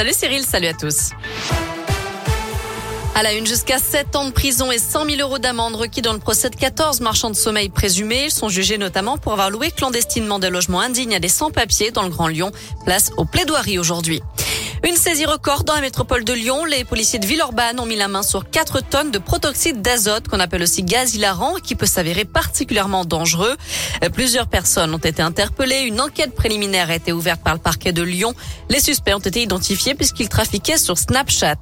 Salut Cyril, salut à tous. À la une, jusqu'à 7 ans de prison et 100 000 euros d'amende requis dans le procès de 14 marchands de sommeil présumés. Sont jugés notamment pour avoir loué clandestinement des logements indignes à des sans-papiers dans le Grand Lyon. Place aux plaidoiries aujourd'hui. Une saisie record dans la métropole de Lyon. Les policiers de Villeurbanne ont mis la main sur 4 tonnes de protoxyde d'azote, qu'on appelle aussi gaz hilarant, qui peut s'avérer particulièrement dangereux. Plusieurs personnes ont été interpellées. Une enquête préliminaire a été ouverte par le parquet de Lyon. Les suspects ont été identifiés puisqu'ils trafiquaient sur Snapchat.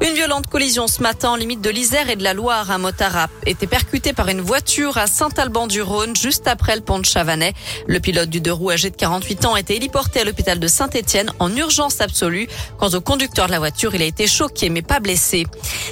Une violente collision ce matin en limite de l'Isère et de la Loire. Un motard a été percuté par une voiture à Saint-Alban-du-Rhône juste après le pont de Chavanais. Le pilote du deux roues âgé de 48 ans a été héliporté à l'hôpital de Saint-Etienne en urgence absolue. Quant au conducteur de la voiture, il a été choqué mais pas blessé.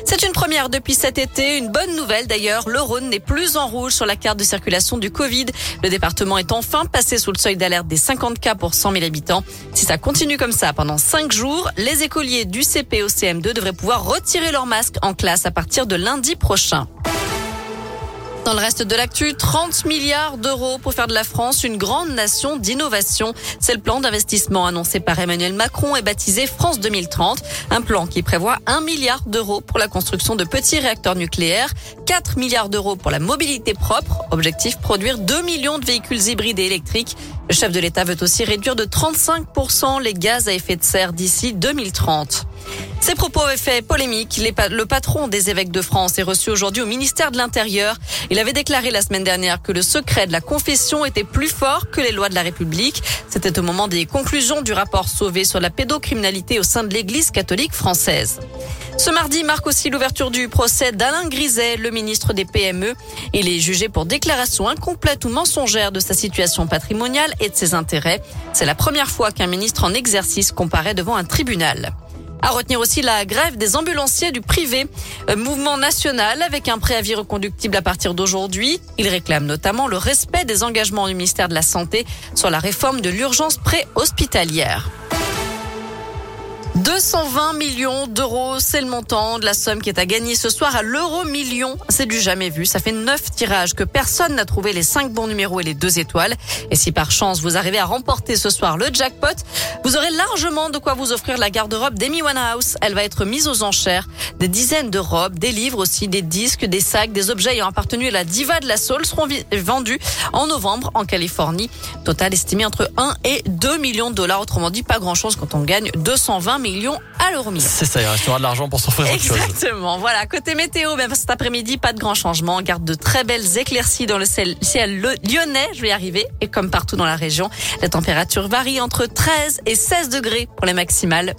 C'est une première depuis cet été. Une bonne nouvelle d'ailleurs. Le Rhône n'est plus en rouge sur la carte de circulation du Covid. Le département est enfin passé sous le seuil d'alerte des 50 cas pour 100 000 habitants. Si ça continue comme ça pendant 5 jours, les écoliers du CP au CM2 devraient pouvoir retirer leur masque en classe à partir de lundi prochain. Dans le reste de l'actu, 30 milliards d'euros pour faire de la France une grande nation d'innovation. C'est le plan d'investissement annoncé par Emmanuel Macron et baptisé France 2030. Un plan qui prévoit 1 milliard d'euros pour la construction de petits réacteurs nucléaires, 4 milliards d'euros pour la mobilité propre. Objectif produire 2 millions de véhicules hybrides et électriques. Le chef de l'État veut aussi réduire de 35% les gaz à effet de serre d'ici 2030. Ces propos avaient fait polémique. Le patron des évêques de France est reçu aujourd'hui au ministère de l'Intérieur. Il avait déclaré la semaine dernière que le secret de la confession était plus fort que les lois de la République. C'était au moment des conclusions du rapport Sauvé sur la pédocriminalité au sein de l'Église catholique française. Ce mardi marque aussi l'ouverture du procès d'Alain Griset, le ministre des PME. Il est jugé pour déclaration incomplète ou mensongère de sa situation patrimoniale et de ses intérêts. C'est la première fois qu'un ministre en exercice comparaît devant un tribunal. À retenir aussi la grève des ambulanciers du privé, euh, mouvement national avec un préavis reconductible à partir d'aujourd'hui. Il réclame notamment le respect des engagements du ministère de la Santé sur la réforme de l'urgence préhospitalière. 220 millions d'euros, c'est le montant de la somme qui est à gagner ce soir à l'euro million. C'est du jamais vu. Ça fait neuf tirages que personne n'a trouvé les cinq bons numéros et les deux étoiles. Et si par chance vous arrivez à remporter ce soir le jackpot, vous aurez largement de quoi vous offrir la garde-robe d'Amy Winehouse. Elle va être mise aux enchères. Des dizaines de robes, des livres aussi, des disques, des sacs, des objets ayant appartenu à la diva de la soul seront vendus en novembre en Californie. Total estimé entre 1 et 2 millions de dollars. Autrement dit, pas grand chose quand on gagne 220 millions millions à l'euro C'est ça, il restera de l'argent pour s'offrir autre chose. Exactement. Voilà. Côté météo, même cet après-midi, pas de grands changements. On garde de très belles éclaircies dans le ciel, lyonnais. Je vais y arriver. Et comme partout dans la région, la température varie entre 13 et 16 degrés pour les maximales.